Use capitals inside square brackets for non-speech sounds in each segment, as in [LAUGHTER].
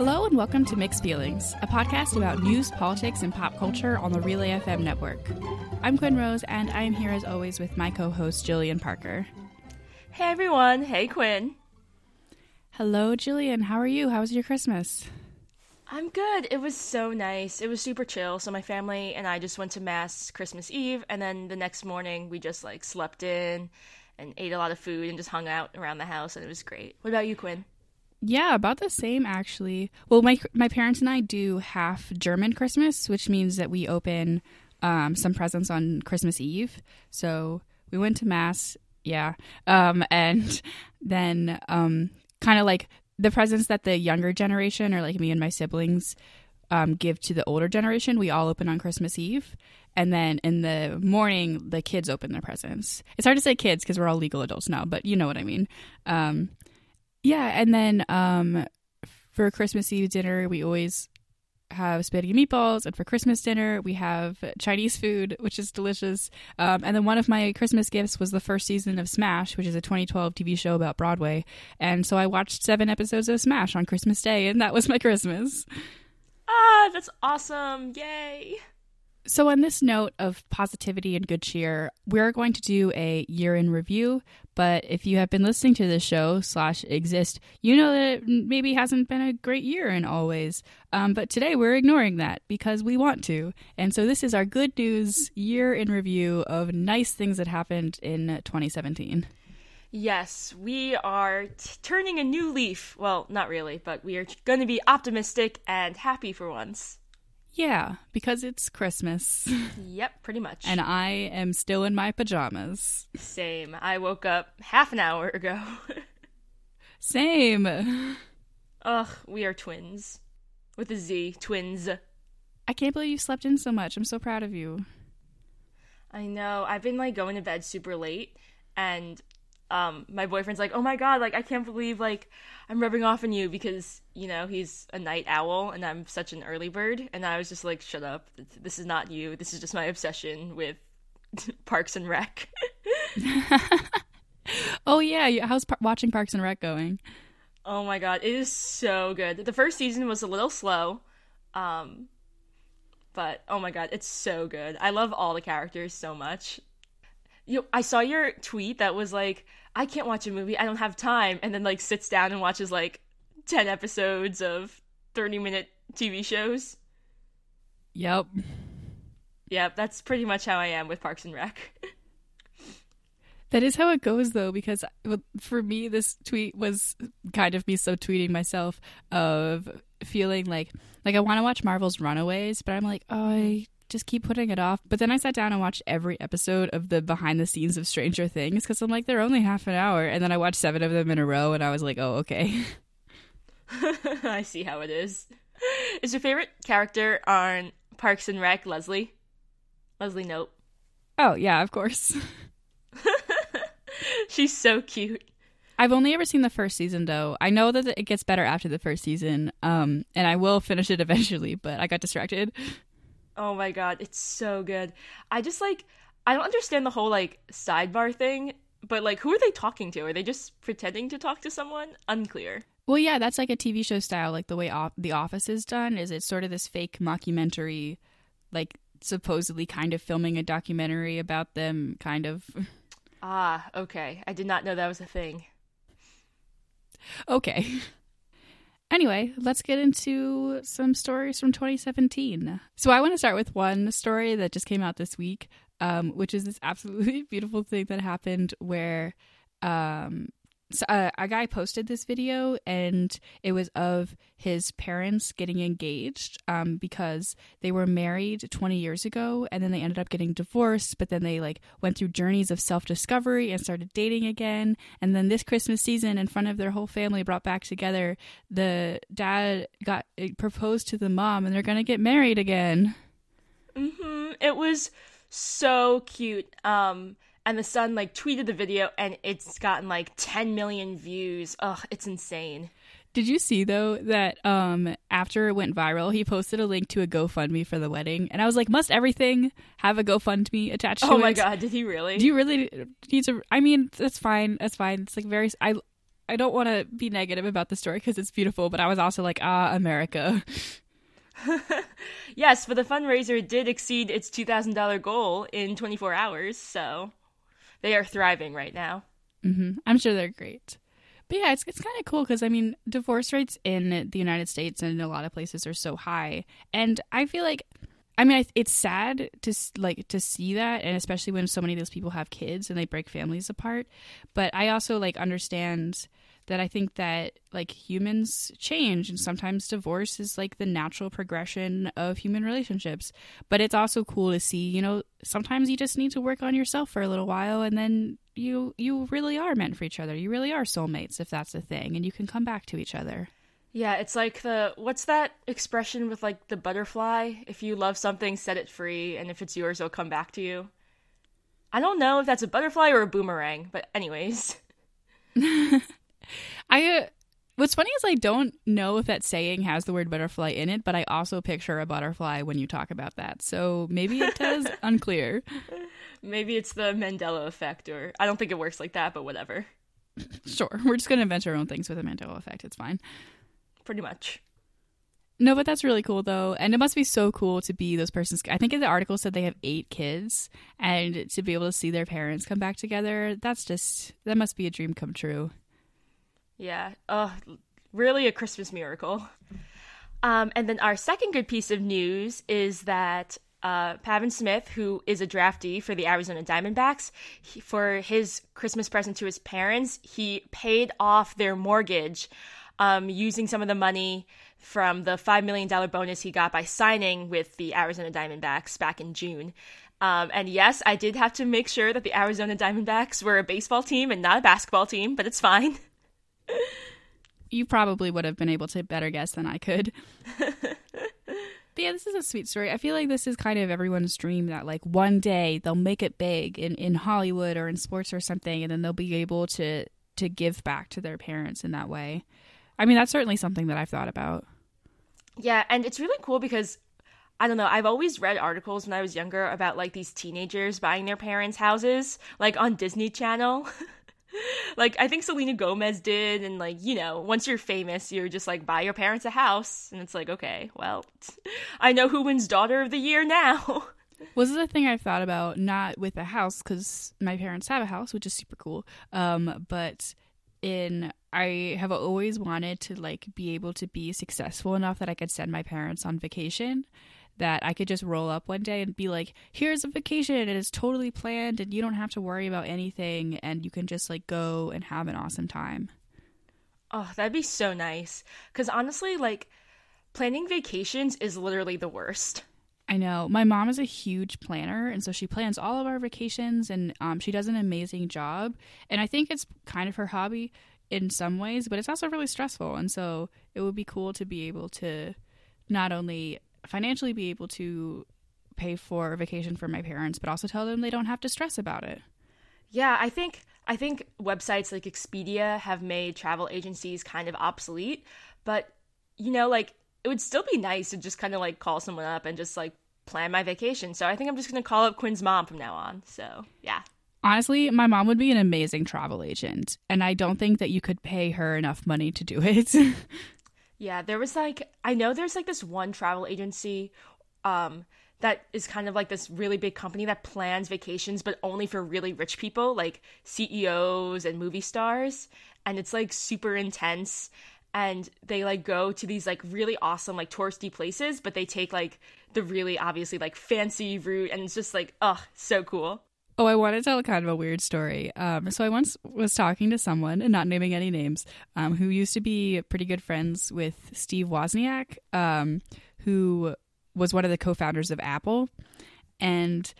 Hello and welcome to Mixed Feelings, a podcast about news, politics, and pop culture on the Relay FM network. I'm Quinn Rose, and I am here as always with my co host, Jillian Parker. Hey everyone, hey Quinn. Hello, Jillian. How are you? How was your Christmas? I'm good. It was so nice. It was super chill. So my family and I just went to mass Christmas Eve, and then the next morning we just like slept in and ate a lot of food and just hung out around the house, and it was great. What about you, Quinn? Yeah, about the same actually. Well, my my parents and I do half German Christmas, which means that we open um, some presents on Christmas Eve. So we went to mass, yeah, um, [LAUGHS] and then um, kind of like the presents that the younger generation or like me and my siblings um, give to the older generation, we all open on Christmas Eve. And then in the morning, the kids open their presents. It's hard to say kids because we're all legal adults now, but you know what I mean. Um, yeah, and then um, for Christmas Eve dinner, we always have spaghetti meatballs, and for Christmas dinner, we have Chinese food, which is delicious. Um, and then one of my Christmas gifts was the first season of Smash, which is a 2012 TV show about Broadway. And so I watched seven episodes of Smash on Christmas Day, and that was my Christmas. Ah, that's awesome! Yay! So, on this note of positivity and good cheer, we're going to do a year in review. But if you have been listening to this show slash exist, you know that it maybe hasn't been a great year in all ways. Um, but today we're ignoring that because we want to. And so this is our good news year in review of nice things that happened in 2017. Yes, we are t- turning a new leaf. Well, not really, but we are going to be optimistic and happy for once. Yeah, because it's Christmas. [LAUGHS] Yep, pretty much. And I am still in my pajamas. Same. I woke up half an hour ago. [LAUGHS] Same. Ugh, we are twins. With a Z. Twins. I can't believe you slept in so much. I'm so proud of you. I know. I've been like going to bed super late and um my boyfriend's like, "Oh my god, like I can't believe like I'm rubbing off on you because, you know, he's a night owl and I'm such an early bird." And I was just like, "Shut up. This is not you. This is just my obsession with [LAUGHS] Parks and Rec." [LAUGHS] oh yeah, how's par- watching Parks and Rec going? Oh my god, it is so good. The first season was a little slow. Um but oh my god, it's so good. I love all the characters so much. You I saw your tweet that was like I can't watch a movie. I don't have time. And then like sits down and watches like 10 episodes of 30 minute TV shows. Yep. Yep, that's pretty much how I am with Parks and Rec. [LAUGHS] that is how it goes though because for me this tweet was kind of me so tweeting myself of feeling like like I want to watch Marvel's Runaways, but I'm like, "Oh, I just keep putting it off. But then I sat down and watched every episode of the behind the scenes of Stranger Things because I'm like, they're only half an hour. And then I watched seven of them in a row and I was like, oh, okay. [LAUGHS] I see how it is. Is your favorite character on Parks and Rec Leslie? Leslie Knope. Oh, yeah, of course. [LAUGHS] She's so cute. I've only ever seen the first season though. I know that it gets better after the first season, um, and I will finish it eventually, but I got distracted. Oh my god, it's so good. I just like I don't understand the whole like sidebar thing, but like who are they talking to? Are they just pretending to talk to someone? Unclear. Well, yeah, that's like a TV show style, like the way off- The Office is done. Is it's sort of this fake mockumentary, like supposedly kind of filming a documentary about them, kind of. Ah, okay. I did not know that was a thing. [LAUGHS] Okay. Anyway, let's get into some stories from 2017. So, I want to start with one story that just came out this week, um, which is this absolutely [LAUGHS] beautiful thing that happened where um, so, uh, a guy posted this video and it was of his parents getting engaged um, because they were married 20 years ago and then they ended up getting divorced but then they like went through journeys of self-discovery and started dating again. And then this christmas season in front of their whole family brought back together the dad got uh, proposed to the mom and they're gonna get married again. Mm-hmm. it was so cute. Um and the son like tweeted the video and it's gotten like 10 million views. Ugh, it's insane. Did you see though that um after it went viral, he posted a link to a GoFundMe for the wedding, and I was like, must everything have a GoFundMe attached to oh it? my god, did he really? Do you really need to? I mean, that's fine. That's fine. It's like very. I I don't want to be negative about the story because it's beautiful, but I was also like, ah, America. [LAUGHS] yes, but the fundraiser did exceed its $2,000 goal in 24 hours, so they are thriving right now. Mm-hmm. I'm sure they're great. But yeah, it's it's kind of cool because I mean, divorce rates in the United States and in a lot of places are so high, and I feel like, I mean, it's sad to like to see that, and especially when so many of those people have kids and they break families apart. But I also like understand that I think that like humans change and sometimes divorce is like the natural progression of human relationships. But it's also cool to see, you know, sometimes you just need to work on yourself for a little while and then you you really are meant for each other. You really are soulmates if that's the thing and you can come back to each other. Yeah, it's like the what's that expression with like the butterfly? If you love something, set it free and if it's yours it'll come back to you. I don't know if that's a butterfly or a boomerang, but anyways. [LAUGHS] I uh, what's funny is I don't know if that saying has the word butterfly in it, but I also picture a butterfly when you talk about that. So maybe it does. [LAUGHS] unclear. Maybe it's the Mandela effect, or I don't think it works like that, but whatever. Sure, we're just gonna invent our own things with the Mandela effect. It's fine. Pretty much. No, but that's really cool though, and it must be so cool to be those persons. I think in the article said they have eight kids, and to be able to see their parents come back together, that's just that must be a dream come true. Yeah. Oh, really a Christmas miracle. Um, and then our second good piece of news is that uh, Pavin Smith, who is a draftee for the Arizona Diamondbacks, he, for his Christmas present to his parents, he paid off their mortgage um, using some of the money from the $5 million bonus he got by signing with the Arizona Diamondbacks back in June. Um, and yes, I did have to make sure that the Arizona Diamondbacks were a baseball team and not a basketball team, but it's fine. [LAUGHS] you probably would have been able to better guess than I could. [LAUGHS] but yeah, this is a sweet story. I feel like this is kind of everyone's dream that like one day they'll make it big in, in Hollywood or in sports or something and then they'll be able to to give back to their parents in that way. I mean, that's certainly something that I've thought about. Yeah, and it's really cool because I don't know, I've always read articles when I was younger about like these teenagers buying their parents' houses, like on Disney Channel. [LAUGHS] [LAUGHS] like I think Selena Gomez did, and like you know, once you're famous, you're just like buy your parents a house, and it's like okay, well, [LAUGHS] I know who wins Daughter of the Year now. [LAUGHS] Was the thing I've thought about, not with a house, because my parents have a house, which is super cool. Um, but in I have always wanted to like be able to be successful enough that I could send my parents on vacation that I could just roll up one day and be like, here's a vacation and it's totally planned and you don't have to worry about anything and you can just like go and have an awesome time. Oh, that'd be so nice. Because honestly, like, planning vacations is literally the worst. I know. My mom is a huge planner, and so she plans all of our vacations, and um, she does an amazing job. And I think it's kind of her hobby in some ways, but it's also really stressful. And so it would be cool to be able to not only financially be able to pay for a vacation for my parents, but also tell them they don't have to stress about it. Yeah, I think I think websites like Expedia have made travel agencies kind of obsolete, but you know, like it would still be nice to just kind of like call someone up and just like plan my vacation. So I think I'm just going to call up Quinn's mom from now on. So, yeah. Honestly, my mom would be an amazing travel agent, and I don't think that you could pay her enough money to do it. [LAUGHS] Yeah, there was like I know there's like this one travel agency um that is kind of like this really big company that plans vacations but only for really rich people like CEOs and movie stars and it's like super intense and they like go to these like really awesome like touristy places but they take like the really obviously like fancy route and it's just like oh so cool Oh, I want to tell kind of a weird story. Um, so I once was talking to someone, and not naming any names, um, who used to be pretty good friends with Steve Wozniak, um, who was one of the co-founders of Apple, and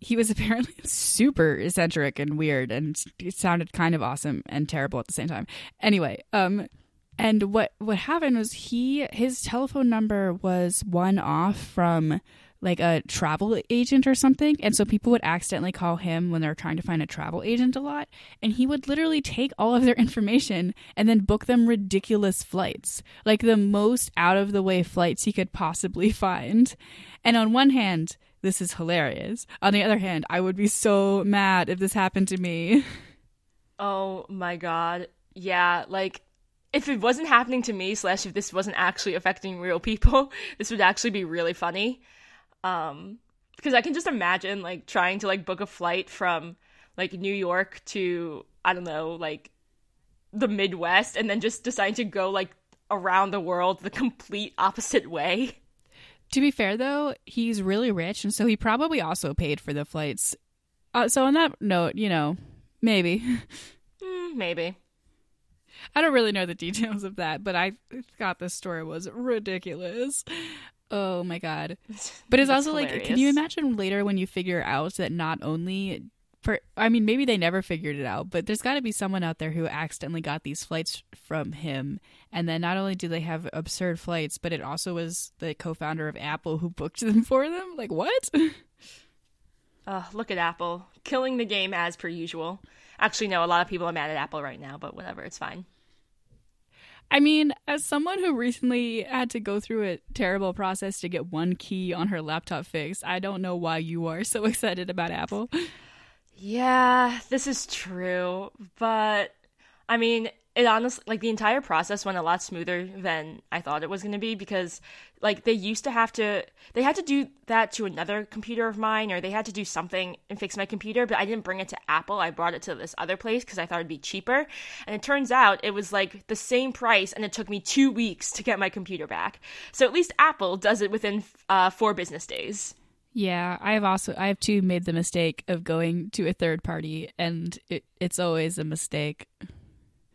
he was [LAUGHS] apparently super eccentric and weird, and it sounded kind of awesome and terrible at the same time. Anyway, um, and what what happened was he his telephone number was one off from like a travel agent or something. And so people would accidentally call him when they're trying to find a travel agent a lot. And he would literally take all of their [LAUGHS] information and then book them ridiculous flights, like the most out of the way flights he could possibly [LAUGHS] find. And on one hand, this is hilarious. On the other hand, I would be so mad if this happened to me. [LAUGHS] Oh my God. yeah, like if it wasn't happening to me, slash if this wasn't actually affecting real people, this would actually be really funny. Um, because I can just imagine like trying to like book a flight from like New York to I don't know, like the Midwest, and then just deciding to go like around the world the complete opposite way. To be fair, though, he's really rich, and so he probably also paid for the flights. Uh, so, on that note, you know, maybe. [LAUGHS] Mm, maybe. I don't really know the details of that, but I thought this story was ridiculous. Oh my god. [LAUGHS] But it's also hilarious. like can you imagine later when you figure out that not only for I mean maybe they never figured it out, but there's got to be someone out there who accidentally got these flights from him and then not only do they have absurd flights, but it also was the co-founder of Apple who booked them [LAUGHS] for them. Like what? [LAUGHS] Uh, look at Apple killing the game as per usual. Actually, no, a lot of people are mad at Apple right now, but whatever, it's fine. I mean, as someone who recently had to go through a terrible process to get one key on her laptop fixed, I don't know why you are so [LAUGHS] excited about Apple. Yeah, this is true. But I mean, it honestly like the entire process went a lot smoother than I thought it was going to be because like they used to have to they had to do that to another computer of mine or they had to do something and fix my computer but I didn't bring it to Apple. I brought it to this other place cuz I thought it'd be cheaper. And it turns out it was like the same price and it took me 2 weeks to get my computer back. So at least Apple does it within uh, 4 business days. Yeah, I have also I have too made the mistake of going to a third party and it, it's always a mistake.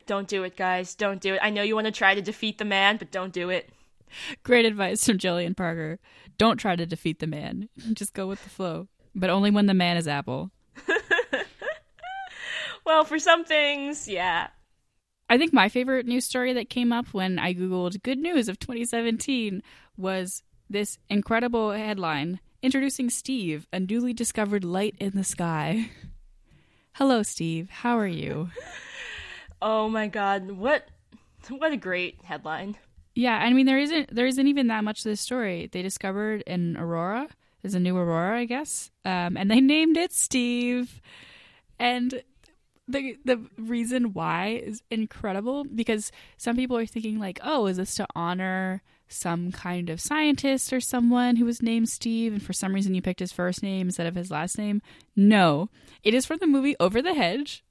Don't do it, guys. Don't do it. I know you want to try to defeat the man, but don't do it. Great advice from Jillian Parker. Don't try to defeat the man. [LAUGHS] Just go with the flow. But only when the man is Apple. [LAUGHS] well, for some things, yeah. I think my favorite news story that came up when I Googled good news of 2017 was this incredible headline introducing Steve, a newly discovered light in the sky. [LAUGHS] Hello, Steve. How are you? Oh my god, what what a great headline. Yeah, I mean there isn't there isn't even that much to this story. They discovered an aurora. There's a new aurora, I guess. Um, and they [LAUGHS] named it Steve. And the the reason why is incredible because some people are thinking like, "Oh, is this to honor some kind of scientist or someone who was named Steve and for some reason you picked his first name instead of his last name?" No. It is from the movie Over the Hedge,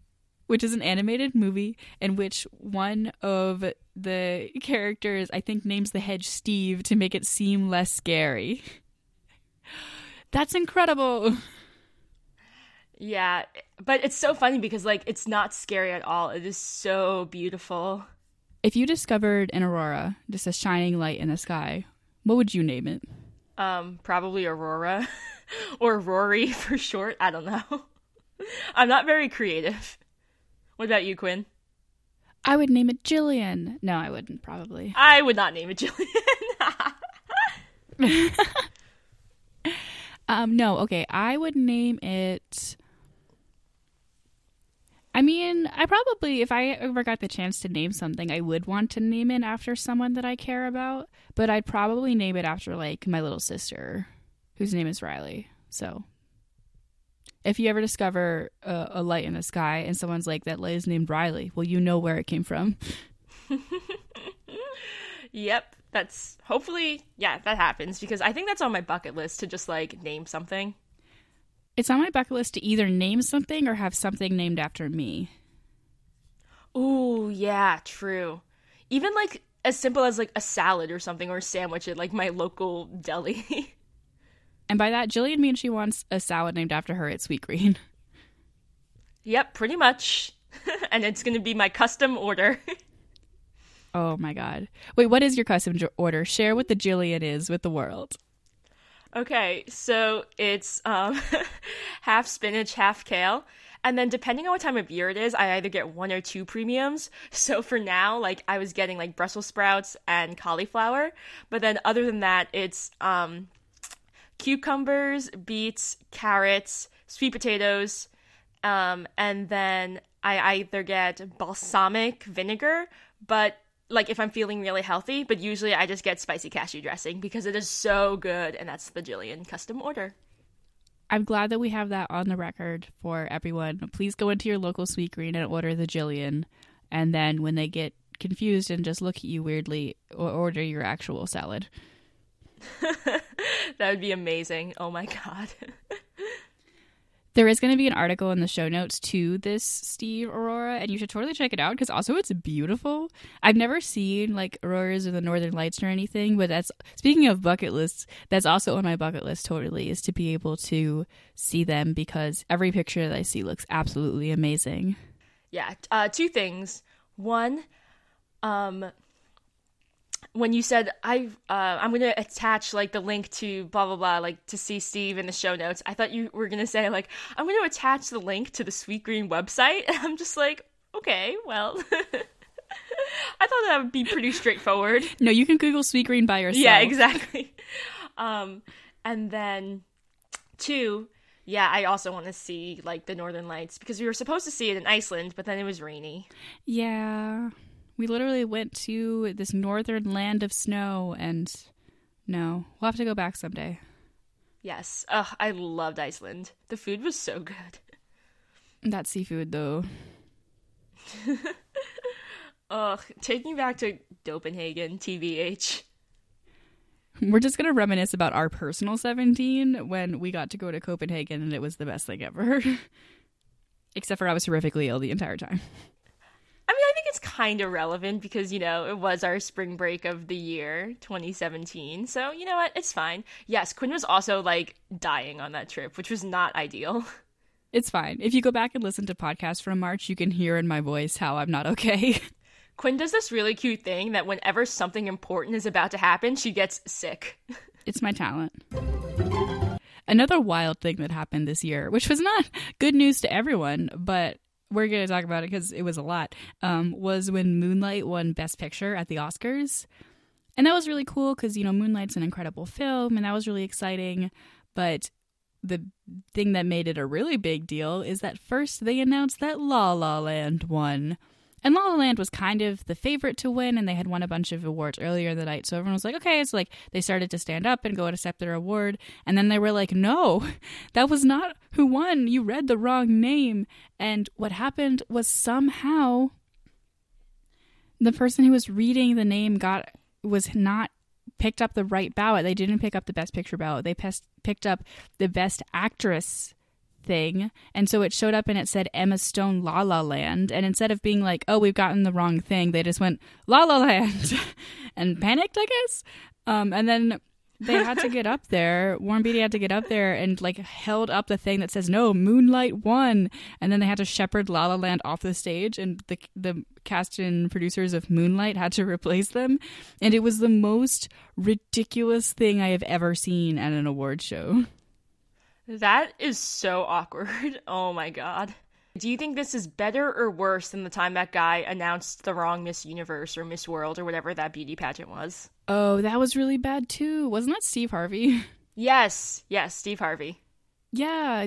which is an animated movie in which one of the characters, I think, names the hedge Steve to make it seem less scary. That's incredible. Yeah, but it's so funny because, like, it's not scary at all. It is so beautiful. If you discovered an aurora, just a shining light in the sky, what would you name it? Um, probably Aurora [LAUGHS] or Rory [LAUGHS] for short. I don't know. [LAUGHS] I'm not very creative. What about you, Quinn? I would name it Jillian. No, I wouldn't, probably. [LAUGHS] I would not name it Jillian. [LAUGHS] um, no, okay. I would name it. I mean, I probably, if I ever got the chance to name something, I would want to name it after someone that I care about, but I'd probably name it after, like, my little sister, whose name is Riley. So if you ever discover a, a, light in the sky and someone's like that light is named Riley, well, you know where it came from. [LAUGHS] yep, that's hopefully yeah that happens because I think that's on my bucket list to just like name something. It's on my bucket list to either name something or have something named after me. Ooh, yeah, true. Even like as simple as like a salad or something or a sandwich at like my local [LAUGHS] deli. And by that, Jillian means she wants a salad named after her at Sweetgreen. [LAUGHS] Yep, pretty much. [LAUGHS] and it's going to be my custom order. [LAUGHS] oh my god. Wait, what is your custom order? Share what the Jillian is with the world. Okay, so it's um, half spinach, half kale. And then depending on what time of year it is, I either get one or two premiums. So for now, like I was getting like Brussels sprouts and cauliflower. But then other than that, it's um cucumbers, beets, carrots, sweet potatoes, um, and then I either get balsamic vinegar, but like if I'm feeling really healthy, but usually I just get spicy cashew dressing because it is so good, and that's the Jillian custom order. I'm glad that we have that on the record for everyone. Please go into your local Sweetgreen and order the Jillian. and then when they get confused and just look at you weirdly, order your actual salad. [LAUGHS] that would be amazing. Oh my god. [LAUGHS] There is going to be an article in the show notes to this Steve Aurora, and you should totally check it out because also it's beautiful. I've never seen like auroras or the northern lights or anything, but that's speaking of bucket lists, that's also on my bucket list totally is to be able to see them because every picture that I see looks absolutely amazing. Yeah, uh, two things. One, um, when you said I uh, I'm gonna attach like the link to blah blah blah like to see Steve in the show notes, I thought you were gonna say like I'm gonna attach the link to the Sweetgreen website. [LAUGHS] And I'm just like, okay, well. [LAUGHS] I thought that would be pretty straightforward. No, you can Google Sweetgreen by yourself. Yeah, exactly. [LAUGHS] Um, and then two, yeah, I also want to see like the Northern Lights because we were supposed to see it in Iceland, but then it was rainy. Yeah. We literally went to this northern land of snow, and no, we'll have to go back someday. Yes. Ugh, I loved Iceland. The food was so good. That seafood, though. [LAUGHS] Ugh, take me back to Copenhagen, TBH. We're just going to reminisce about our personal 17 when we got to go to Copenhagen and it was the best thing ever. [LAUGHS] Except for I was horrifically ill the entire time. I mean, I think it's kind of relevant because, you know, it was our spring break of the year, 2017. So, you know what? It's fine. Yes, Quinn was also like dying on that trip, which was not ideal. [LAUGHS] It's fine. If you go back and listen to podcasts from March, you can hear in my voice how I'm not okay. [LAUGHS] Quinn does this really cute thing that whenever something important is about to happen, she gets sick. [LAUGHS] It's my talent. Another wild thing that happened this year, which was not good news to everyone, but we're going to talk about it because it was a lot, um, was when Moonlight won Best Picture at the Oscars. And that was really cool because, you know, Moonlight's an incredible film and that was really exciting. But the thing that made it a really big deal is that first they announced that La La Land won. And La La Land was kind of the favorite to win, and they had won a bunch of awards earlier in the night. So everyone was like, okay. So like they started to stand up and go and accept their award, and then they were like, no, [LAUGHS] that was not who won. You read the wrong name. And what happened was somehow the person who was reading the name got was not picked up the right ballot. They didn't pick up the best picture ballot. They picked up the best actress thing. And so it showed up and it said Emma Stone La La Land. And instead of being like, oh, we've gotten the wrong thing, they just went La La Land [LAUGHS] and panicked, I guess. Um, and then they had to get up there. Warren Beatty had to get up there and like held up the thing that says no Moonlight won, and then they had to shepherd La La Land off the stage, and the the cast and producers of Moonlight had to [LAUGHS] replace them, and it was the most ridiculous thing I have ever seen at an award show. That is so awkward. [LAUGHS] Oh my god. Do you think this is better or worse than the time that guy announced the wrong Miss Universe or Miss World or whatever that beauty pageant was? Oh, that was really bad too. Wasn't that Steve Harvey? [LAUGHS] Yes, yes, Steve Harvey. Yeah,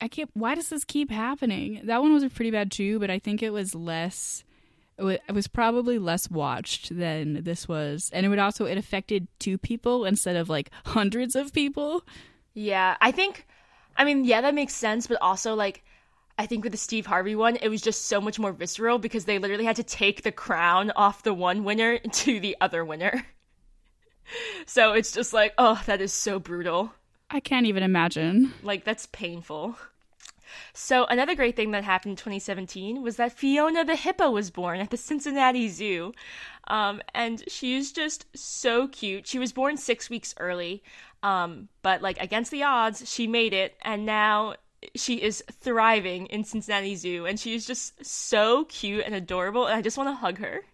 I can't. Why does this keep happening? That one was a pretty bad too, but I think it was less. It was probably less watched than this was, and it would also it affected two people instead of like hundreds of people. Yeah, I think. I mean, yeah, that makes sense, but also like. I think with the Steve Harvey one, it was just so much more visceral because they literally had to take the crown off the one winner [LAUGHS] to the other winner. [LAUGHS] so it's just like, oh, that is so brutal. I can't even imagine. Like, that's painful. So, another great thing that happened in 2017 was that Fiona the hippo was born at the Cincinnati Zoo. Um, and she's just so cute. She was born six weeks early, um, but like against the odds, she made it. And now she is thriving in Cincinnati Zoo. And she is just so cute and adorable. And I just want to hug her.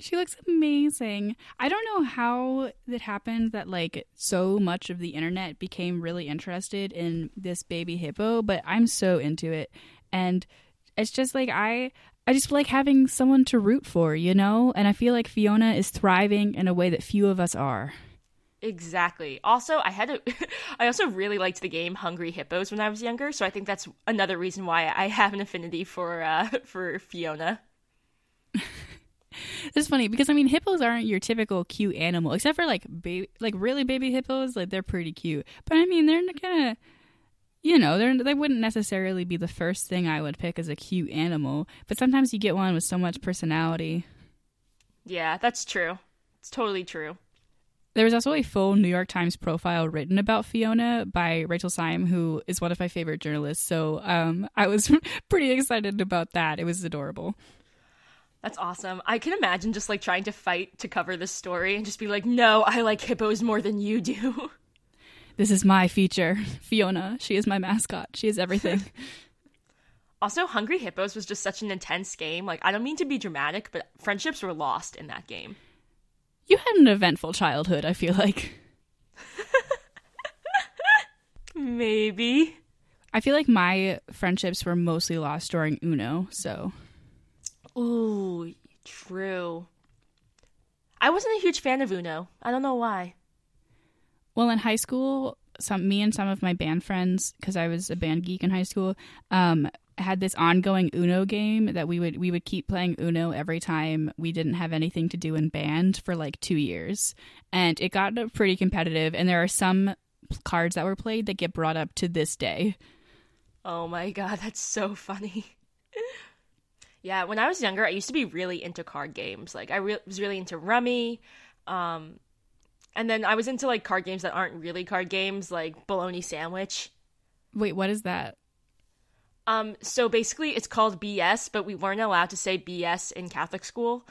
She looks amazing. I don't know how it happened that like so much of the internet became really interested in this baby hippo, but I'm so into it. And it's just like I I just like having someone to root for, you know? And I feel like Fiona is thriving in a way that few of us are. Exactly. Also, I had to [LAUGHS] I also really liked the game Hungry Hippos when I was younger, so I think that's another reason why I have an affinity for uh [LAUGHS] for Fiona. [LAUGHS] [LAUGHS] It's funny because I mean hippos aren't your typical cute animal, except for like baby, like really baby hippos. Like they're pretty cute, but I mean they're not kind of, you know, they they wouldn't necessarily be the first thing I would pick as a cute animal, but sometimes you get one with so much personality. Yeah, that's true. It's totally true. There was also a full New York Times profile written about Fiona by Rachel Syme, who is one of my favorite journalists. So um, I was [LAUGHS] pretty excited about that. It was adorable. That's awesome. I can imagine just like trying to fight to cover this story and just be like, no, I like hippos more than you do. [LAUGHS] This is my feature. Fiona. She is my mascot. She is everything. [LAUGHS] [LAUGHS] also, Hungry Hippos was just such an intense game. Like, I don't mean to be dramatic, but friendships were lost in that game. You had an eventful childhood, I feel like. Maybe. I feel like my friendships were mostly lost during Uno, so. Ooh, true. I wasn't a huge fan of Uno. I don't know why. Well, in high school, some me and some of my band friends, because I was a band geek in high school, um, had this ongoing Uno game that we would we would keep playing Uno every time we didn't have anything to do in band for like two years, and it got pretty competitive. And there are some cards that were played that get brought up to this day. Oh my god, that's so funny. [LAUGHS] yeah, when I was younger, I used to be really into card games. Like I re- was really into Rummy. Um, and then I was into like card games that aren't really card games, like Bologna Sandwich. Wait, what is that? Um, so basically, it's called BS, but we weren't allowed to say BS in Catholic school.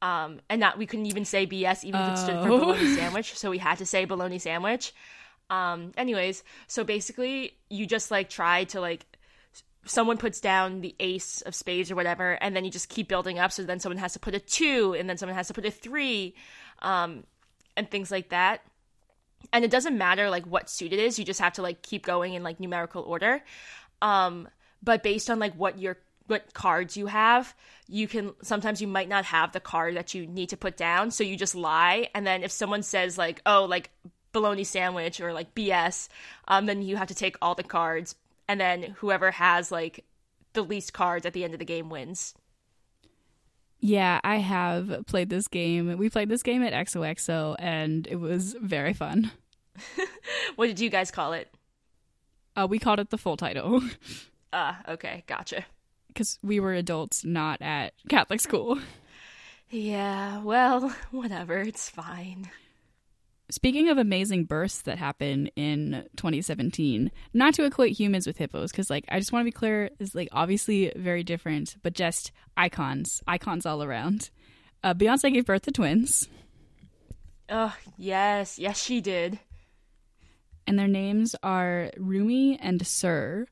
Um, and that we couldn't even say BS even if it stood for bologna [LAUGHS] sandwich, so we had to say bologna sandwich. Um, anyways, so basically, you just like try to like someone puts down the ace of spades or whatever, and then you just keep building up. So then someone has to put a two, and then someone has to put a three. Um, and things like that. And it doesn't matter like what suit it is, you just have to like keep going in like numerical order. Um, but based on like what your what cards you have, you can sometimes you might not have the card that you need to put down, so you just lie. And then if someone says like, "Oh, like bologna sandwich" or like BS, um, then you have to take all the cards, and then whoever has like the least cards at the end of the game wins. Yeah, I have played this game. We played this game at XOXO and it was very fun. [LAUGHS] what did you guys call it? Uh, we called it the full title. [LAUGHS] Ah, uh, okay, gotcha. Because we were adults, not at Catholic school. Yeah, well, [LAUGHS] whatever, it's fine. Speaking of amazing births that happen in 2017, not to equate humans with hippos, because like I just want to be clear, is like obviously very different, but just icons, icons all around. Uh, Beyonce gave birth to twins. Oh yes, yes she did. And their names are Rumi and Sir.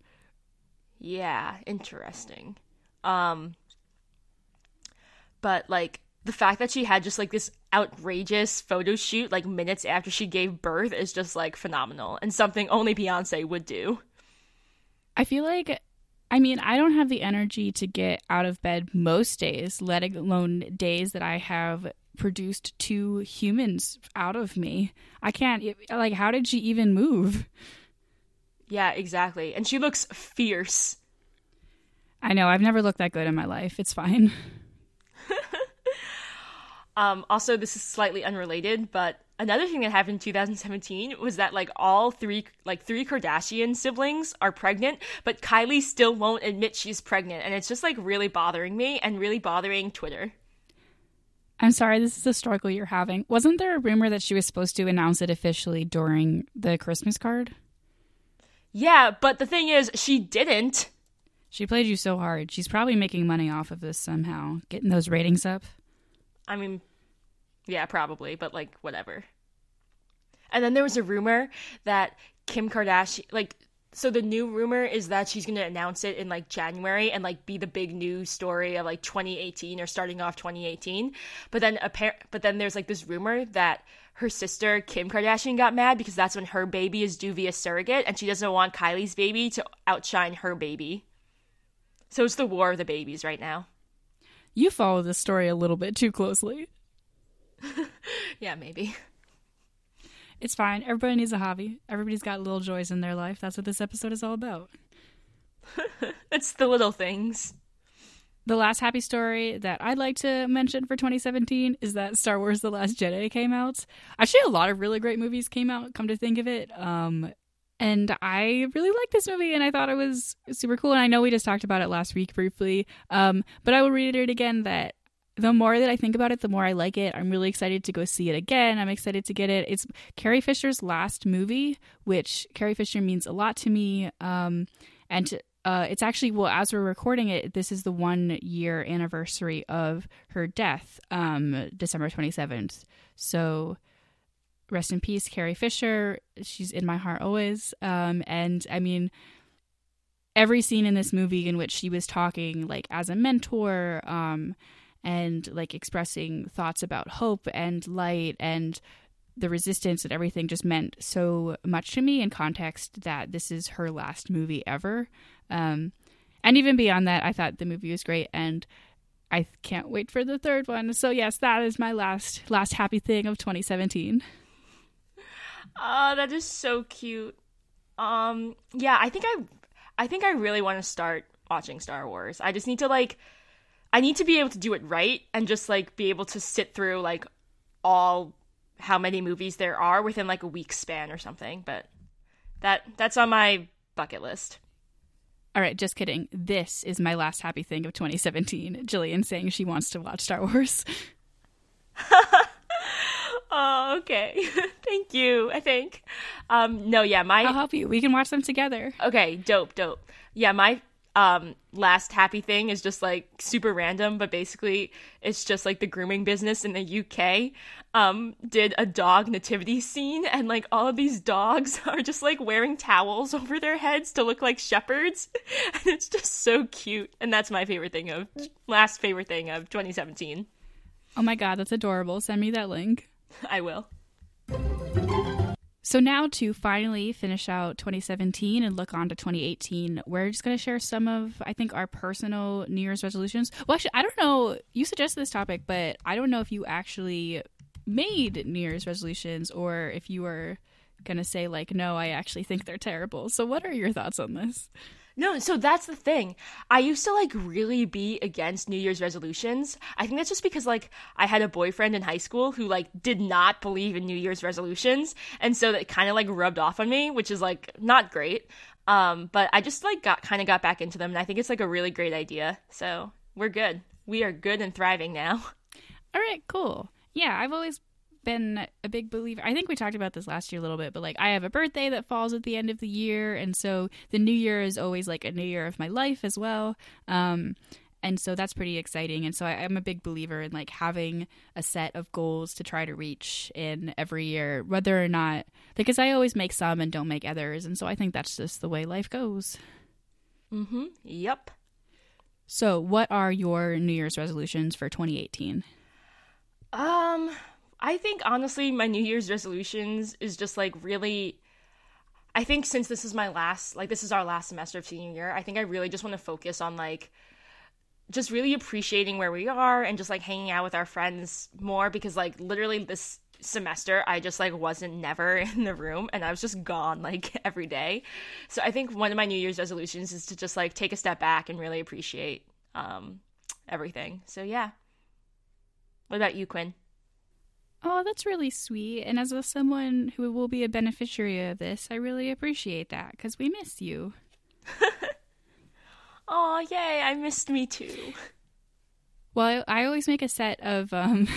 Yeah, interesting. Um, but like the fact that she had just like this outrageous photo shoot like minutes after she gave birth is just like phenomenal and something only Beyonce would do. I feel like I mean, I don't have the energy to get out of bed most days, let alone days that I have produced two humans out of me. I can't like how did she even move? Yeah, exactly. And she looks fierce. I know, I've never looked that good in my life. It's fine. [LAUGHS] Um, also, this is slightly unrelated, but another thing that happened in 2017 was that like all three like three Kardashian siblings are pregnant, but Kylie still won't admit she's pregnant, and it's just like really bothering me and really bothering Twitter. I'm sorry, this is a struggle you're having. Wasn't there a rumor that she was supposed to announce it officially during the Christmas card? Yeah, but the thing is, she didn't. She played you so hard. She's probably making money off of this somehow, getting those ratings up. I mean, yeah, probably, but like whatever. And then there was a rumor that Kim Kardashian, like, so the new rumor is that she's going to announce it in like January and like be the big news story of like 2018 or starting off 2018. But then apparent, but then there's like this rumor that her sister Kim Kardashian got mad because that's when her baby is due via surrogate and she doesn't want Kylie's baby to outshine her baby. So it's the war of the babies right now. You follow this story a little bit too closely. [LAUGHS] yeah, maybe. It's fine. Everybody needs a hobby. Everybody's got little joys in their life. That's what this episode is all about. [LAUGHS] it's the little things. The last happy story that I'd like to mention for 2017 is that Star Wars The Last Jedi came out. Actually, a lot of really great movies came out, come to think of it. Um, and I really liked this movie, and I thought it was super cool. And I know we just talked about it last week briefly, um, but I will reiterate again that the more that I think about it, the more I like it. I'm really excited to go see it again. I'm excited to get it. It's Carrie Fisher's last movie, which Carrie Fisher means a lot to me. Um, and uh, it's actually, well, as we're recording it, this is the one year anniversary of her death, um, December 27th. So rest in peace, Carrie Fisher. She's in my heart always. Um, and I mean, every scene in this movie in which she was talking, like, as a mentor, um, and like expressing thoughts about hope and light and the resistance and everything just meant so much to me in context that this is her last movie ever. Um, and even beyond that, I thought the movie was great and I can't wait for the third one. So yes, that is my last last happy thing of 2017. Oh, that is so cute. Um, yeah, I think I, I think I really want to start watching Star Wars. I just need to like I need to be able to do it right and just like be able to sit through like all how many movies there are within like a week span or something. But that that's on my bucket list. All right, just kidding. This is my last happy thing of 2017. Jillian saying she wants to watch Star Wars. [LAUGHS] oh, okay. [LAUGHS] Thank you. I think. Um, no, yeah, my. I'll help you. We can watch them together. Okay, dope, dope. Yeah, my um last happy thing is just like super random but basically it's just like the grooming business in the UK um did a dog nativity scene and like all of these dogs [LAUGHS] are just like wearing towels [LAUGHS] over their heads to look like shepherds and it's just so cute and that's my favorite thing of last favorite thing of 2017 oh my god that's adorable send me that link [LAUGHS] I will so now to finally finish out 2017 and look on to 2018, we're just going to share some of I think our personal New Year's resolutions. Well, actually, I don't know. You suggested this topic, but I don't know if you actually made New Year's resolutions or if you were going to say like, no, I actually think they're terrible. So, what are your thoughts on this? No, so that's the thing. I used to like really be against New Year's resolutions. I think that's just because like I had a boyfriend in high school who like did not believe in New Year's resolutions, and so that kind of like rubbed off on me, which is like not great. Um, but I just like got kind of got back into them, and I think it's like a really great idea. So we're good. We are good and thriving now. All right, cool. Yeah, I've always been a big believer. I think we talked about this last year a little bit, but like I have a birthday that falls at the end of the year, and so the new year is always like a new year of my life as well. Um, and so that's pretty exciting. And so I, am a big believer in like having a set of goals to try to reach in every year, whether or not because I always make some and don't make others, and so I think that's just the way life goes. Mm-hmm. Yep. So, what are your New Year's resolutions for 2018? Um, I think honestly, my New Year's resolutions is just like really. I think since this is my last, like this is our last semester of senior year, I think I really just want to focus on like just really appreciating where we are and just like hanging out with our friends more because like literally this semester I just like wasn't never [LAUGHS] in the room and I was just gone like [LAUGHS] every day. So I think one of my New Year's resolutions is to just like take a step back and really appreciate um everything. So yeah. What about you, Quinn? Oh, that's really sweet. And as a, someone who will be a beneficiary of this, I really appreciate that because we miss you. [LAUGHS] oh, yay! I missed me too. Well, I, I always make a set of um,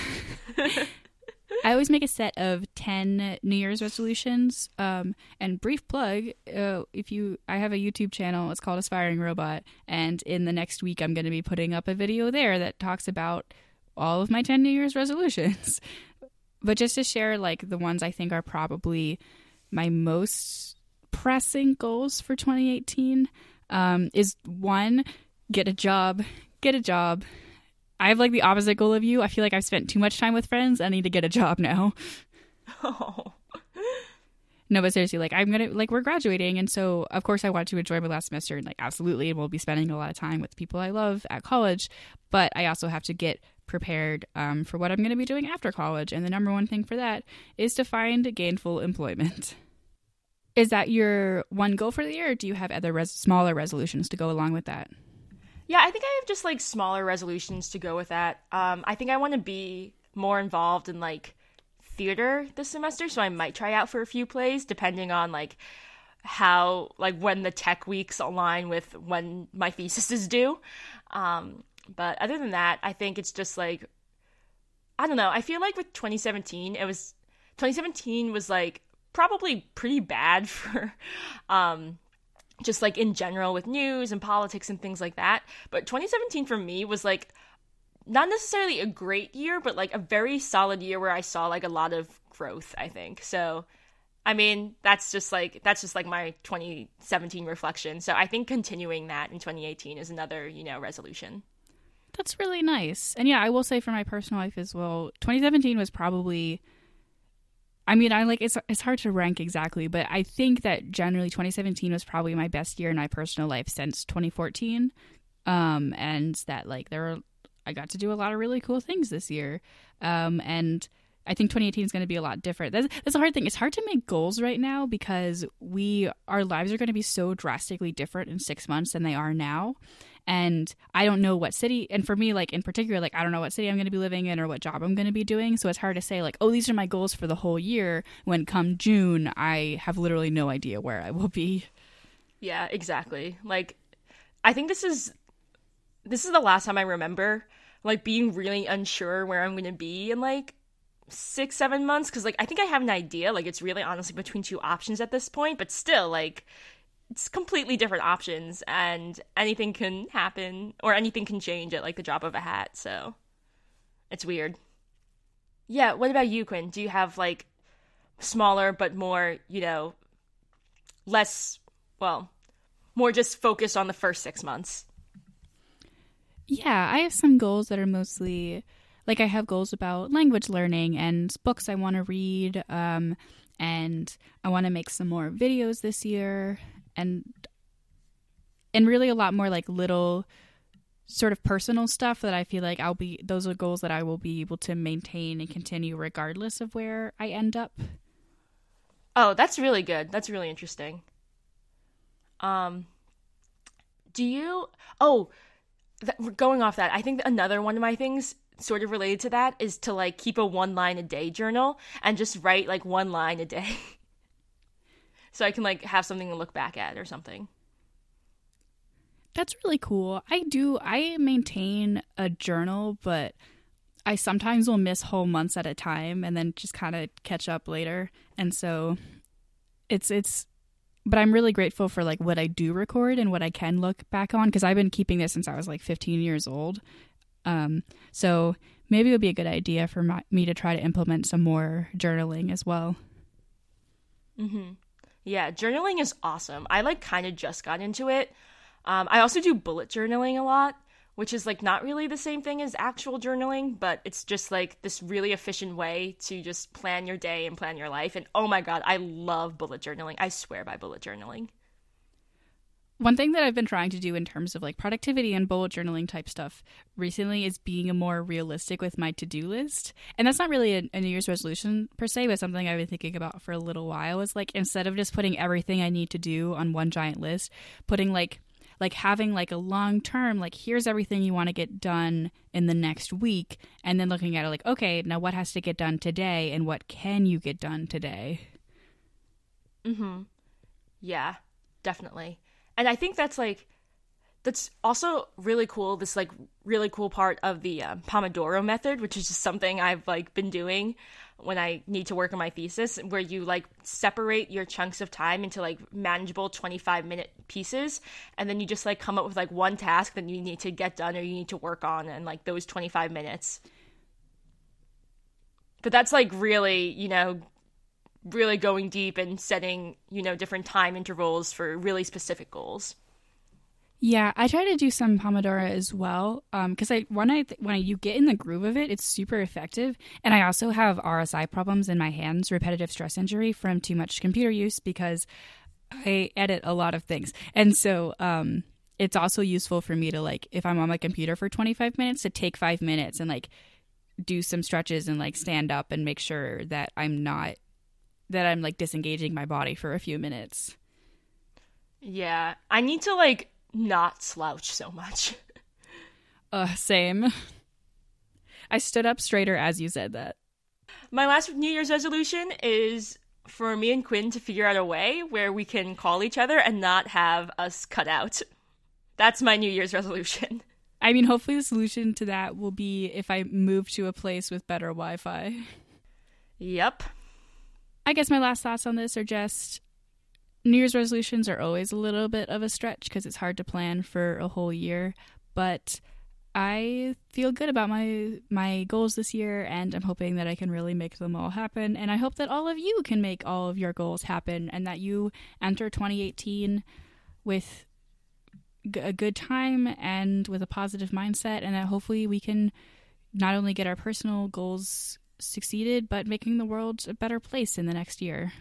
[LAUGHS] I always make a set of ten New Year's resolutions. Um, and brief plug: uh, if you, I have a YouTube channel. It's called Aspiring Robot, and in the next week, I'm going to be putting up a video there that talks about all of my 10 New Year's resolutions. [LAUGHS] But just to share, like, the ones I think are probably my most pressing goals for 2018 um, is one, get a job. Get a job. I have like the opposite goal of you. I feel like I've spent too much time with friends. I need to get a job now. Oh. [LAUGHS] No, but seriously, like I'm gonna like we're graduating, and so of course I want to enjoy my last semester, and like absolutely, and we'll be spending a lot of time with people I love at college. But I also have to get prepared um, for what I'm going to be doing after college. And the number one thing for that is to find gainful employment. [LAUGHS] Is that your one goal for the year, or do you have other res- smaller resolutions to go along with that? Yeah, I think I have just like smaller resolutions to go with that. Um, I think I want to be more involved in like theater this semester, so I might try out for a few plays depending on like how like when the tech weeks align with when my thesis is due. Um, but other than that, I think it's just like I don't know. I feel like with 2017, it was 2017 was like probably pretty bad [LAUGHS] for um just like in general with news and politics and things like that. But 2017 for me was like not necessarily a great year, but like a very solid year where I saw like a lot of growth, I think. So I mean, that's just like that's just like my 2017 reflection. So I think continuing that in 2018 is another, you know, resolution. That's really nice. And yeah, I will say for my personal life as well, 2017 was probably I mean, I like it's it's hard to rank exactly, but I think that generally 2017 was probably my best year in my personal life since 2014. Um and that like there were I got to do a lot of really cool things this year. Um and I think 2018 is going to be a lot different. That's, that's a hard thing. It's hard to make goals right now because we our lives are going to be so drastically different in six months than they are now. And I don't know what city, and for me, like in particular, like I don't know what city I'm going to be living in or what job I'm going to be doing. So it's hard to say, like, oh, these are my goals for the whole year. When come June, I have literally no idea where I will be. Yeah, exactly. Like, I think this is this is the last time I remember like being really unsure where I'm going to be in like six seven months because like i think i have an idea like it's really honestly between two options at this point but still like it's completely different options and anything can happen or anything can change at like the drop of a hat so it's weird. Yeah what about you quinn? Do you have like smaller but more you know less well more just focused on the first six months? Yeah i have some goals that are mostly like I have goals about language learning and books I want to read. Um, and I want to make some more videos this year, and and really a lot more like little sort of personal stuff that I feel like I'll be those are goals that I will be able to maintain and continue regardless of where I end up. Oh, that's really good. That's really interesting. Um do you Oh, that, going off that, I think another one of my things sort of related to that is to like keep a one line a day journal and just write like one line a day. [LAUGHS] so I can like have something to look back at or something. That's really cool. I do I maintain a journal, but I sometimes will miss whole months at a time and then just kind of catch up later. And so it's it's but I'm really grateful for like what I do record and what I can look back on because I've been keeping this since I was like 15 years old. Um, so maybe it would be a good idea for my, me to try to implement some more journaling as well. Mm-hmm. Yeah, journaling is awesome. I like kind of just got into it. Um, I also do bullet journaling a lot, which is like not really the same thing as actual journaling, but it's just like this really efficient way to just plan your day and plan your life. And oh my god, I love bullet journaling. I swear by bullet journaling. One thing that I've been trying to do in terms of like productivity and bullet journaling type stuff recently is being more realistic with my to do list. And that's not really a, a, New Year's resolution per se, but something I've been thinking about for a little while is like instead of just putting everything I need to do on one giant list, putting like like having like a long term like here's everything you want to get done in the next week and then looking at it like okay now what has to get done today and what can you get done today? Mhm yeah definitely and I think that's like that's also really cool. This like really cool part of the uh, Pomodoro method, which is just something I've like been doing when I need to work on my thesis, where you like separate your chunks of time into like manageable 25 minute pieces, and then you just like come up with like one task that you need to get done or you need to work on in like those 25 minutes. But that's like really, you know, really going deep and setting, you know, different time intervals for really specific goals. Yeah, I try to do some Pomodoro as well because um, I when I when you get in the groove of it, it's super effective. And I also have RSI problems in my hands, repetitive stress injury from too much computer use because I edit a lot of things, and so um, it's also useful for me to like if I'm on my computer for 25 minutes to take five minutes and like do some stretches and like stand up and make sure that I'm not that I'm like disengaging my body for a few minutes. Yeah, I need to like not slouch so much. uh, same. I stood up straighter as you said that. My last New Year's resolution is for me and Quinn to figure out a way where we can call each other and not have us cut out. That's my New Year's resolution. [LAUGHS] I mean, hopefully, the solution to that will be if I move to a place with better Wi Fi. Yep. I guess my last thoughts on this are just New Year's resolutions are always a little bit of a stretch because it's hard to plan for a whole year. But I feel good about my my goals this year, and I'm hoping that I can really make them all happen. And I hope that all of you can make all of your goals happen, and that you enter 2018 with a good time and with a positive mindset, and that hopefully we can not only get our personal goals succeeded, but making the world a better place in the next year.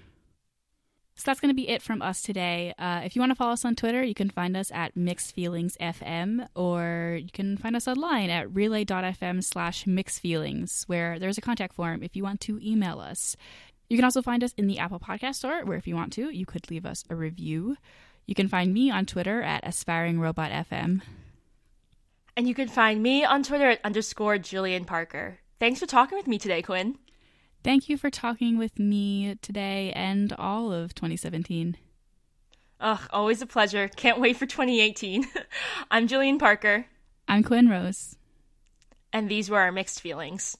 So that's going to be it from us today. Uh, if you want to follow us on Twitter, you can find us at Mixed Feelings FM, or you can find us online at relay.fm slash mixed feelings, where there's a contact form if you want to email us. You can also find us in the Apple Podcast Store, where if you want to, you could leave us a review. You can find me on Twitter at Aspiring Robot FM. And you can find me on Twitter at underscore Jillian Parker. Thanks for talking with me today, Quinn. Thank you for talking with me today and all of 2017. Ugh, always a pleasure. Can't wait for 2018. [LAUGHS] I'm Jillian Parker. I'm Quinn Rose. And these were our mixed feelings.